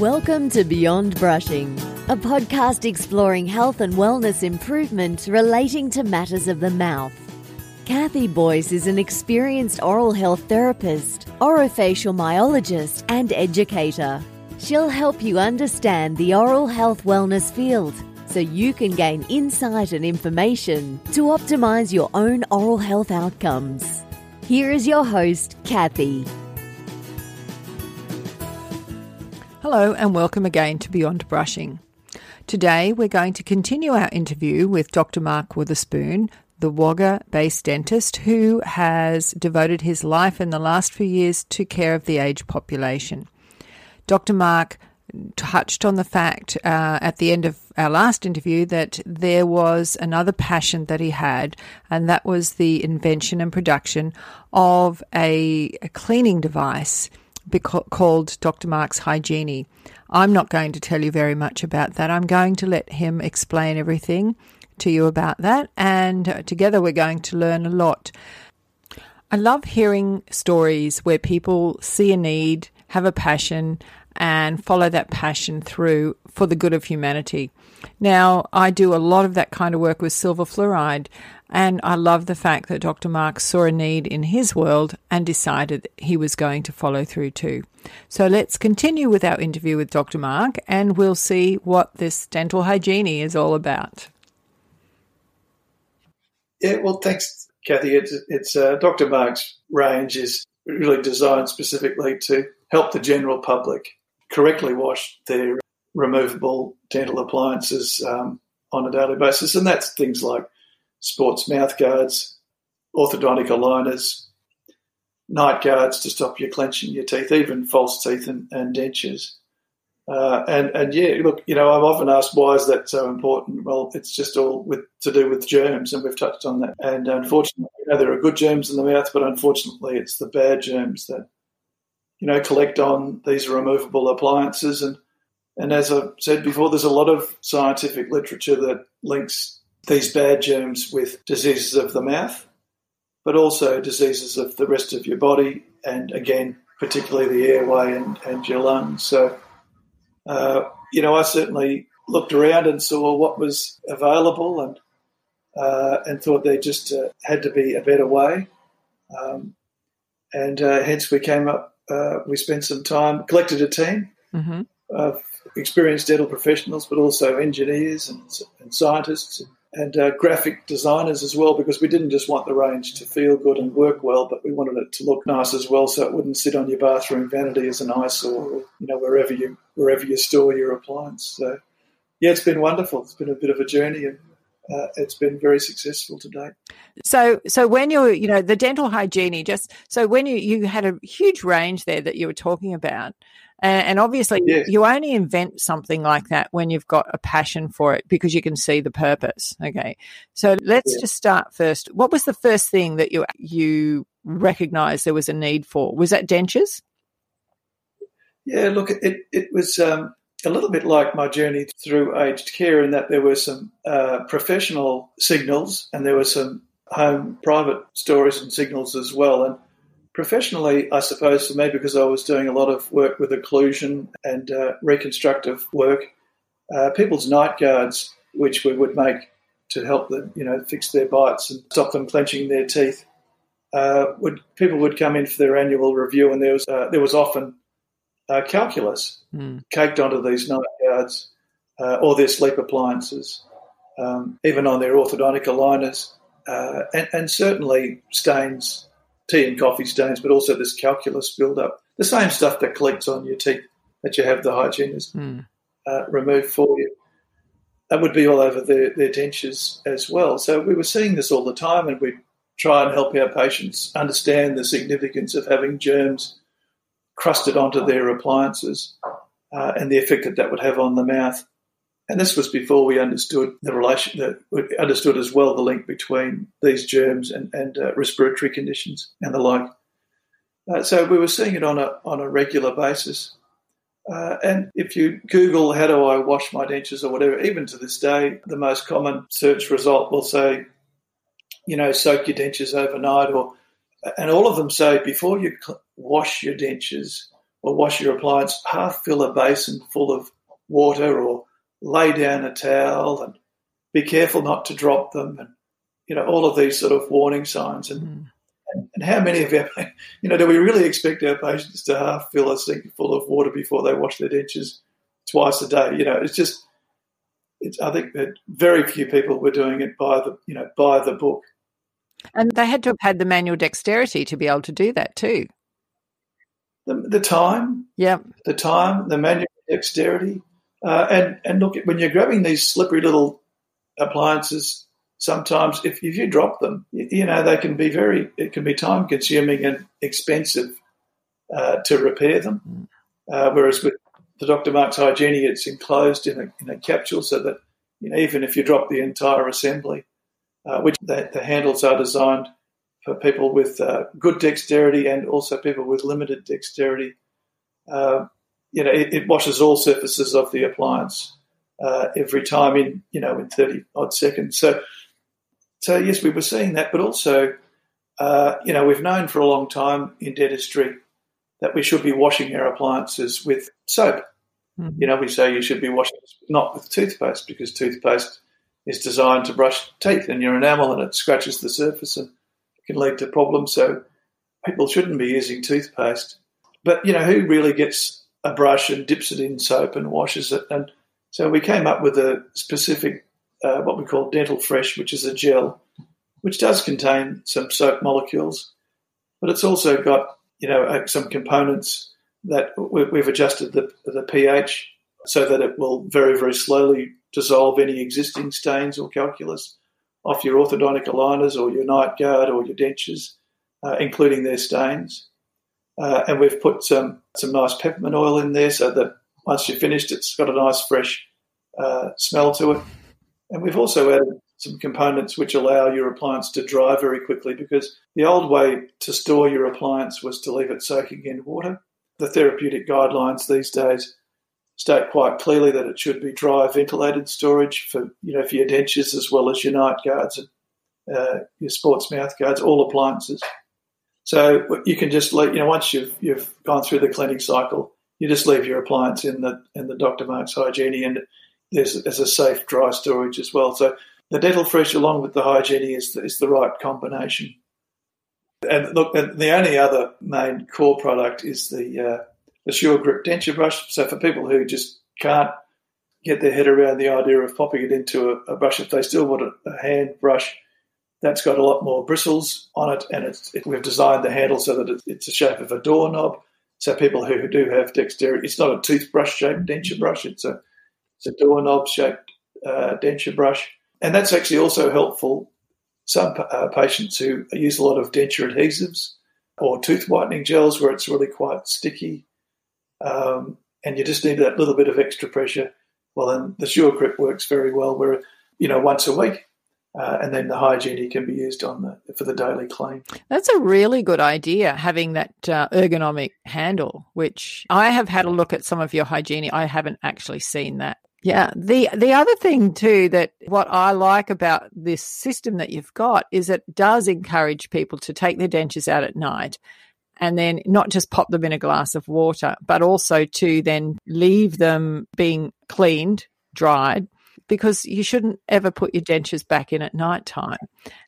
Welcome to Beyond Brushing, a podcast exploring health and wellness improvement relating to matters of the mouth. Kathy Boyce is an experienced oral health therapist, orofacial myologist, and educator. She'll help you understand the oral health wellness field so you can gain insight and information to optimize your own oral health outcomes. Here is your host, Kathy. Hello, and welcome again to Beyond Brushing. Today, we're going to continue our interview with Dr. Mark Witherspoon, the Wagga based dentist who has devoted his life in the last few years to care of the aged population. Dr. Mark touched on the fact uh, at the end of our last interview that there was another passion that he had, and that was the invention and production of a, a cleaning device called Dr. Mark's HyGenie. I'm not going to tell you very much about that. I'm going to let him explain everything to you about that, and uh, together we're going to learn a lot. I love hearing stories where people see a need, have a passion, and follow that passion through for the good of humanity. Now, I do a lot of that kind of work with silver fluoride, and I love the fact that Dr. Mark saw a need in his world and decided he was going to follow through too. So let's continue with our interview with Dr. Mark and we'll see what this dental hygiene is all about. Yeah, well, thanks, Kathy. It's, it's uh, Dr. Mark's range is really designed specifically to help the general public correctly wash their removable dental appliances um, on a daily basis, and that's things like sports mouth guards, orthodontic aligners, night guards to stop you clenching your teeth, even false teeth and, and dentures. Uh, and and yeah, look, you know, I'm often asked why is that so important? Well, it's just all with to do with germs, and we've touched on that. And unfortunately, you know, there are good germs in the mouth, but unfortunately, it's the bad germs that you know collect on these removable appliances. And and as I've said before, there's a lot of scientific literature that links these bad germs with diseases of the mouth, but also diseases of the rest of your body, and again, particularly the airway and, and your lungs. So, uh, you know, I certainly looked around and saw what was available and uh, and thought there just uh, had to be a better way. Um, and uh, hence we came up, uh, we spent some time, collected a team mm-hmm. of experienced dental professionals, but also engineers and, and scientists and and uh, graphic designers as well, because we didn't just want the range to feel good and work well, but we wanted it to look nice as well, so it wouldn't sit on your bathroom vanity as an eyesore, or, you know, wherever you wherever you store your appliance. So, yeah, it's been wonderful. It's been a bit of a journey, and uh, it's been very successful to date. So, so when you're, you know, the dental hygiene, just so when you you had a huge range there that you were talking about. And, obviously, yes. you only invent something like that when you've got a passion for it because you can see the purpose. Okay, so let's yes. just start first. What was the first thing that you you recognized there was a need for? Was that dentures? Yeah, look, it it was um, a little bit like my journey through aged care in that there were some uh, professional signals and there were some home private stories and signals as well, and Professionally, I suppose for me, because I was doing a lot of work with occlusion and uh, reconstructive work, uh, people's night guards, which we would make to help them, you know, fix their bites and stop them clenching their teeth, uh, would people would come in for their annual review, and there was uh, there was often uh, calculus mm. caked onto these night guards uh, or their sleep appliances, um, even on their orthodontic aligners, and, and certainly stains tea and coffee stains, but also this calculus build-up. The same stuff that collects on your teeth that you have the hygienist mm. uh, remove for you. That would be all over their, their dentures as well. So we were seeing this all the time, and we try and help our patients understand the significance of having germs crusted onto their appliances uh, and the effect that that would have on the mouth. And this was before we understood the relation, we understood as well the link between these germs and, and uh, respiratory conditions and the like. Uh, so we were seeing it on a on a regular basis. Uh, and if you Google how do I wash my dentures or whatever, even to this day, the most common search result will say, you know, soak your dentures overnight, or and all of them say before you wash your dentures, or wash your appliance, half fill a basin full of water or lay down a towel and be careful not to drop them and you know all of these sort of warning signs. And mm. and, and, how many of our you know do we really expect our patients to half fill a sink full of water before they wash their dentures twice a day? You know it's just it's I think that very few people were doing it by the you know by the book. And they had to have had the manual dexterity to be able to do that too. The, the time? Yeah. The time the manual dexterity uh, and and look, when you're grabbing these slippery little appliances, sometimes if, if you drop them, you, you know they can be very it can be time consuming and expensive uh, to repair them. Mm. Uh, whereas with the Dr. Mark's HyGenie, it's enclosed in a, in a capsule so that you know, even if you drop the entire assembly, uh, which the, the, handles are designed for people with uh, good dexterity and also people with limited dexterity. Uh, you know, it, it, washes all surfaces of the appliance uh, every time in, you know, in 30 odd seconds. So, so yes, we were seeing that, but also, uh, you know, we've known for a long time in dentistry that we should be washing our appliances with soap. Mm-hmm. You know, we say you should be washing not with toothpaste because toothpaste is designed to brush teeth and your enamel and it scratches the surface and can lead to problems. So people shouldn't be using toothpaste. But, you know, who really gets a brush and dips it in soap and washes it. And so we came up with a specific, uh, what we call dental fresh, which is a gel, which does contain some soap molecules, but it's also got you know uh, some components that we've adjusted the, the pH so that it will very very slowly dissolve any existing stains or calculus off your orthodontic aligners or your night guard or your dentures, uh, including their stains. Uh, and we've put some, some nice peppermint oil in there so that once you've finished, it's got a nice fresh uh, smell to it. And we've also added some components which allow your appliance to dry very quickly because the old way to store your appliance was to leave it soaking in water. The therapeutic guidelines these days state quite clearly that it should be dry ventilated storage for you know for your dentures as well as your night guards and uh, your sports mouth guards, all appliances. So you can just leave, you know, once you've you've gone through the cleaning cycle, you just leave your appliance in the in the Dr. Mark's HyGenie, and there's, there's a safe dry storage as well. So the Dental Fresh along with the HyGenie is the, is the right combination. And look, the only other main core product is the uh, the Sure Grip denture brush. So for people who just can't get their head around the idea of popping it into a, a brush, if they still want a, a hand brush that's got a lot more bristles on it, and it, we've designed the handle so that it's the shape of a doorknob. So people who do have dexterity, it's not a toothbrush shaped denture brush; it's a it's a doorknob shaped uh, denture brush, and that's actually also helpful. Some uh, patients who use a lot of denture adhesives or tooth whitening gels, where it's really quite sticky, um, and you just need that little bit of extra pressure. Well, then the Sure Grip works very well. Where you know once a week uh, and then the HyGenie can be used on the for the daily clean. That's a really good idea, having that uh, ergonomic handle. Which I have had a look at some of your HyGenie. I haven't actually seen that. Yeah. The the other thing too that what I like about this system that you've got is it does encourage people to take their dentures out at night and then not just pop them in a glass of water, but also to then leave them being cleaned, dried, because you shouldn't ever put your dentures back in at night time.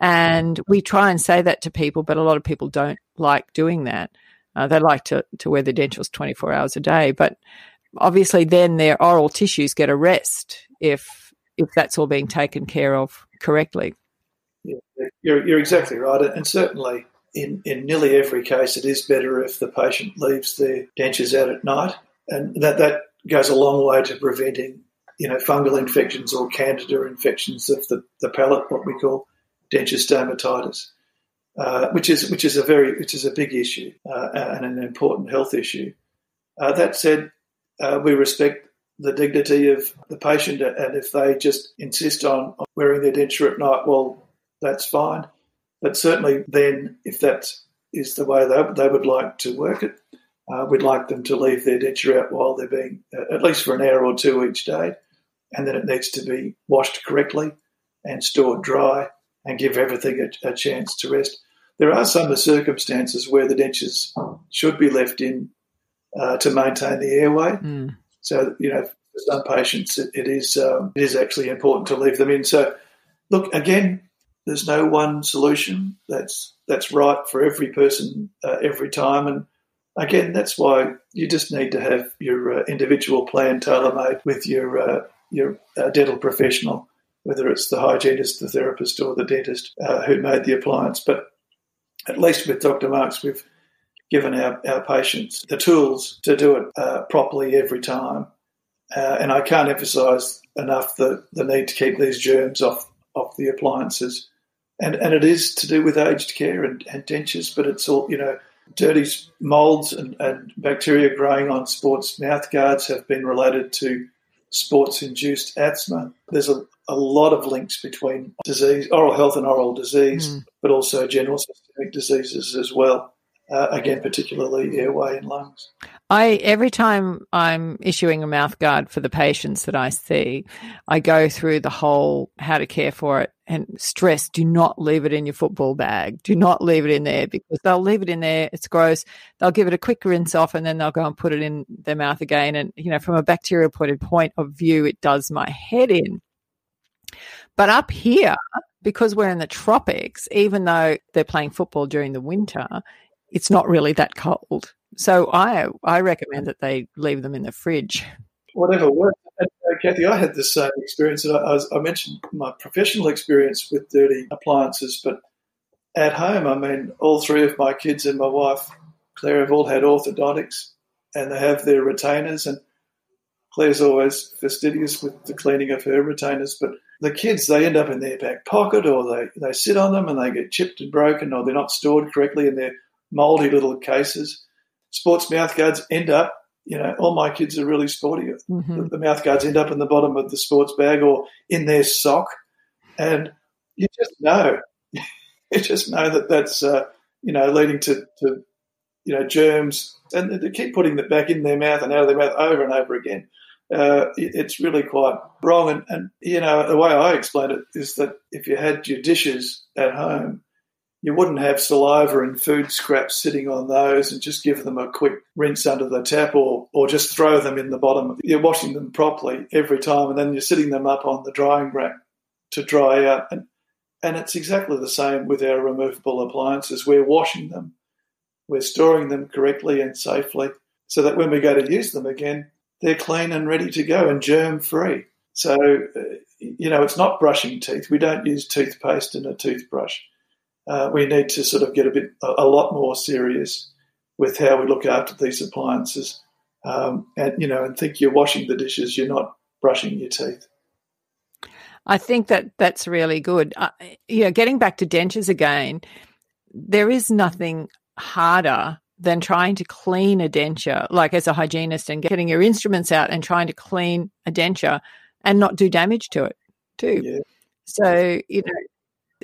And we try and say that to people, but a lot of people don't like doing that. Uh, they like to, to wear the dentures 24 hours a day. But obviously, then their oral tissues get a rest if, if that's all being taken care of correctly. Yeah, you're, you're exactly right. And certainly, in, in nearly every case, it is better if the patient leaves their dentures out at night. And that, that goes a long way to preventing you know, fungal infections or candida infections of the, the palate, what we call denture stomatitis, uh, which is which is a very which is a big issue uh, and an important health issue. Uh, that said, uh, we respect the dignity of the patient, and if they just insist on, on wearing their denture at night, well, that's fine. But certainly, then, if that is the way they, they would like to work it, uh, we'd like them to leave their denture out while they're being, uh, at least for an hour or two each day, and then it needs to be washed correctly and stored dry and give everything a, a chance to rest. There are some circumstances where the dentures should be left in uh, to maintain the airway. Mm. So, you know, for some patients, it, it is um, it is actually important to leave them in. So, look again, there's no one solution that's that's right for every person uh, every time, and again, that's why you just need to have your uh, individual plan tailor made with your uh, your uh, dental professional, whether it's the hygienist, the therapist, or the dentist uh, who made the appliance. But at least with Dr. Marks, we've given our, our patients the tools to do it uh, properly every time. Uh, and I can't emphasise enough the, the need to keep these germs off, off the appliances. And, and it is to do with aged care and, and dentures, but it's all, you know, dirty moulds and, and bacteria growing on sports mouth guards have been related to sports induced asthma. There's a, a lot of links between disease, oral health and oral disease, mm. but also general systemic diseases as well. Uh, again, particularly airway and lungs. I every time I'm issuing a mouth guard for the patients that I see, I go through the whole how to care for it and stress do not leave it in your football bag. Do not leave it in there because they'll leave it in there. It's gross. They'll give it a quick rinse off and then they'll go and put it in their mouth again. And, you know, from a bacterial point of view, it does my head in. But up here, because we're in the tropics, even though they're playing football during the winter, it's not really that cold. So I I recommend that they leave them in the fridge. Whatever works. And, uh, Kathy, I had the same experience. And I, I, was, I mentioned my professional experience with dirty appliances, but at home, I mean, all three of my kids and my wife, Claire, have all had orthodontics, and they have their retainers. And Claire's always fastidious with the cleaning of her retainers, but the kids they end up in their back pocket, or they they sit on them and they get chipped and broken, or they're not stored correctly in their mouldy little cases. Sports mouth guards end up, you know, all my kids are really sporty. Mm-hmm. The, the mouth guards end up in the bottom of the sports bag or in their sock. And you just know, you just know that that's, uh, you know, leading to, to, you know, germs. And they keep putting it back in their mouth and out of their mouth over and over again. Uh, it's really quite wrong. And, and, you know, the way I explain it is that if you had your dishes at home you wouldn't have saliva and food scraps sitting on those and just give them a quick rinse under the tap or, or just throw them in the bottom. You're washing them properly every time and then you're sitting them up on the drying rack to dry out. And, and it's exactly the same with our removable appliances. We're washing them, we're storing them correctly and safely so that when we go to use them again, they're clean and ready to go and germ free. So, uh, you know, it's not brushing teeth. We don't use toothpaste and a toothbrush uh, we need to sort of get a bit, a, lot more serious with how we look after these appliances. Um, and you know, and think you're washing the dishes, you're not brushing your teeth. I think that that's really good. Uh, you know, getting back to dentures again, there is nothing harder than trying to clean a denture, like as a hygienist, and getting your instruments out and trying to clean a denture and not do damage to it, too. Yeah. So, you know,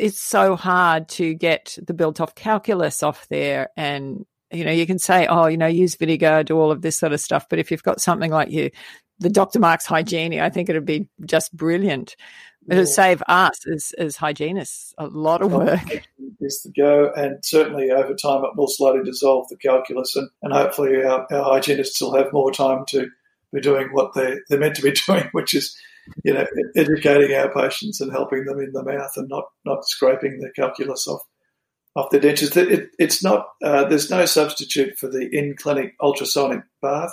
it's so hard to get the built off calculus off there and you know you can say oh you know use vinegar do all of this sort of stuff. But if you've got something like you the dr marks HyGenie i think it'd be just brilliant. It would save us as, as hygienists a lot of work. is the go and certainly over time it will slowly dissolve the calculus and, and hopefully our, our hygienists will have more time to be doing what they, they're meant to be doing which is you know, educating our patients and helping them in the mouth and not, not scraping the calculus off off the dentures. It, it's not. Uh, there's no substitute for the in clinic ultrasonic bath.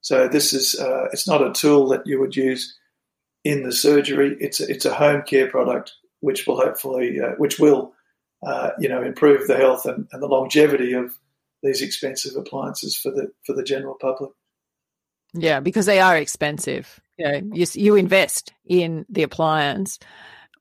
So this is. Uh, it's not a tool that you would use in the surgery. It's a, it's a home care product which will hopefully uh, which will uh, you know improve the health and, and the longevity of these expensive appliances for the for the general public. Yeah, because they are expensive. You know, you, you invest in the appliance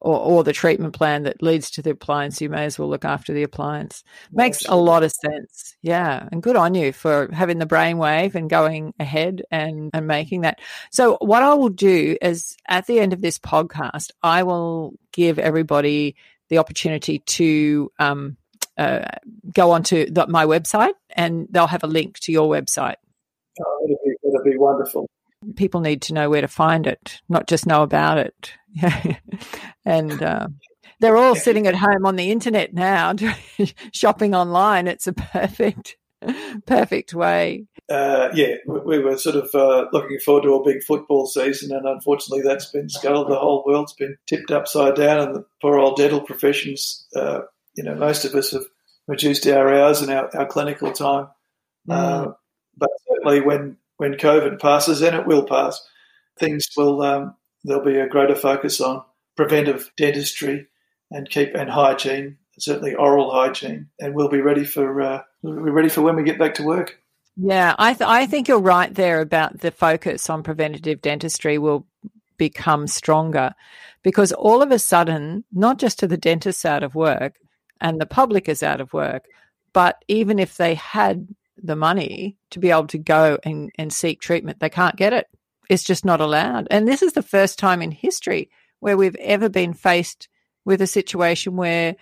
or, or the treatment plan that leads to the appliance, you may as well look after the appliance. Makes a lot of sense. Yeah. And good on you for having the brainwave and going ahead and, and making that. So, what I will do is at the end of this podcast, I will give everybody the opportunity to um, uh, go onto the, my website and they'll have a link to your website. Oh, it'd be, wonderful. People need to know where to find it, not just know about it. and uh, they're all sitting at home on the internet now, shopping online. It's a perfect. perfect way. Uh, yeah, we, we, were sort of uh, looking forward to a big football season, and unfortunately, that's been scuttled. The whole world's been tipped upside down, and the poor old dental professions. Uh, you know, most of us have reduced our hours and our, our clinical time. Mm. Uh, but certainly, when when COVID passes, and it will pass, things will um, there'll be a greater focus on preventive dentistry and keep and hygiene, certainly oral hygiene, and we'll be ready for uh, we'll be ready for when we get back to work. Yeah, I th- I think you're right there about the focus on preventative dentistry will become stronger because all of a sudden, not just to the dentists out of work and the public is out of work, but even if they had the money to be able to go and, and seek treatment, they can't get it. It's just not allowed. And this is the first time in history where we've ever been faced with a situation where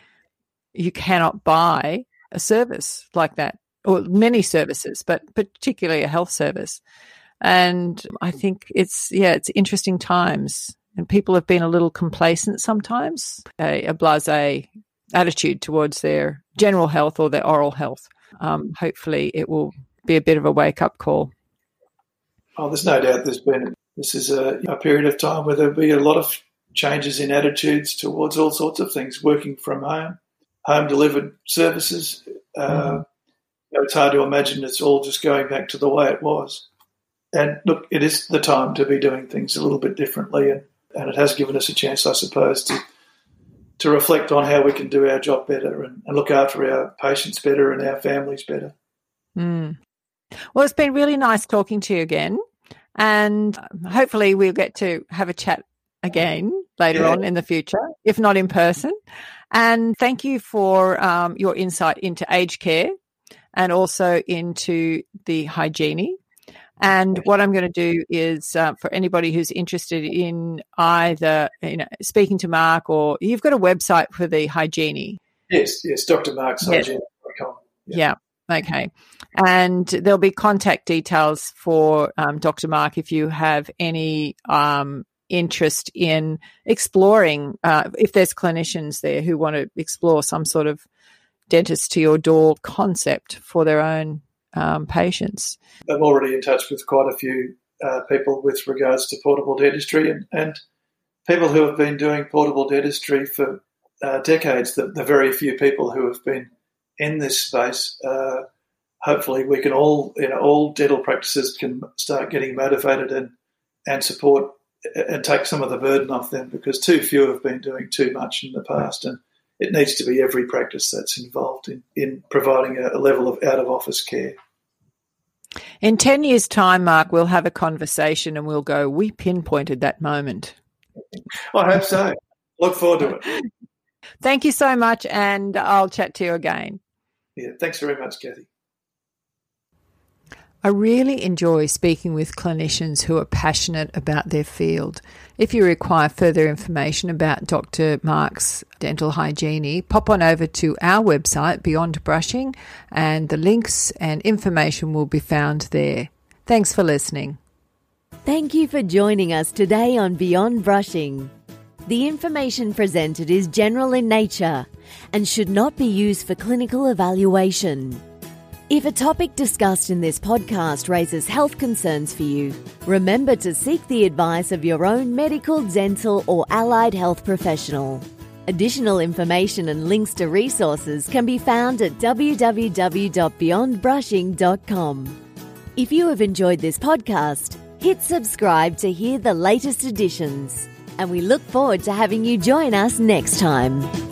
you cannot buy a service like that, or many services, but particularly a health service. And I think it's, yeah, it's interesting times. And people have been a little complacent sometimes, a, a blase attitude towards their general health or their oral health. Um, hopefully, it will be a bit of a wake up call. Oh, there's no doubt there's been, this is a, a period of time where there'll be a lot of changes in attitudes towards all sorts of things, working from home, home delivered services. Uh, mm. you know, it's hard to imagine it's all just going back to the way it was. And look, it is the time to be doing things a little bit differently, and, and it has given us a chance, I suppose, to to reflect on how we can do our job better and, and look after our patients better and our families better. Mm. Well, it's been really nice talking to you again, and hopefully we'll get to have a chat again later yeah. on in the future, if not in person. And thank you for um, your insight into aged care and also into the HyGenie. And what I'm going to do is uh, for anybody who's interested in either you know, speaking to Mark or you've got a website for the HyGenie. Yes, yes, Dr. Mark's yes. HyGenie.com. Yeah. yeah. Okay. And there'll be contact details for um, Dr. Mark if you have any um, interest in exploring, uh, if there's clinicians there who want to explore some sort of dentist to your door concept for their own um, patients. I'm already in touch with quite a few uh, people with regards to portable dentistry and, and, people who have been doing portable dentistry for uh, decades, the, the, very few people who have been in this space. Uh, hopefully, we can all, you know, all dental practices can start getting motivated and, and support and take some of the burden off them because too few have been doing too much in the past. And it needs to be every practice that's involved in, in providing a, a level of out of office care. In 10 years' time, Mark, we'll have a conversation and we'll go, we pinpointed that moment. I hope so. Look forward to it. Thank you so much, and I'll chat to you again. Yeah, thanks very much, Kathy. I really enjoy speaking with clinicians who are passionate about their field. If you require further information about Dr. Mark's dental HyGenie, pop on over to our website, Beyond Brushing, and the links and information will be found there. Thanks for listening. Thank you for joining us today on Beyond Brushing. The information presented is general in nature and should not be used for clinical evaluation. If a topic discussed in this podcast raises health concerns for you, remember to seek the advice of your own medical, dental, or allied health professional. Additional information and links to resources can be found at www.beyondbrushing.com. If you have enjoyed this podcast, hit subscribe to hear the latest editions, and we look forward to having you join us next time.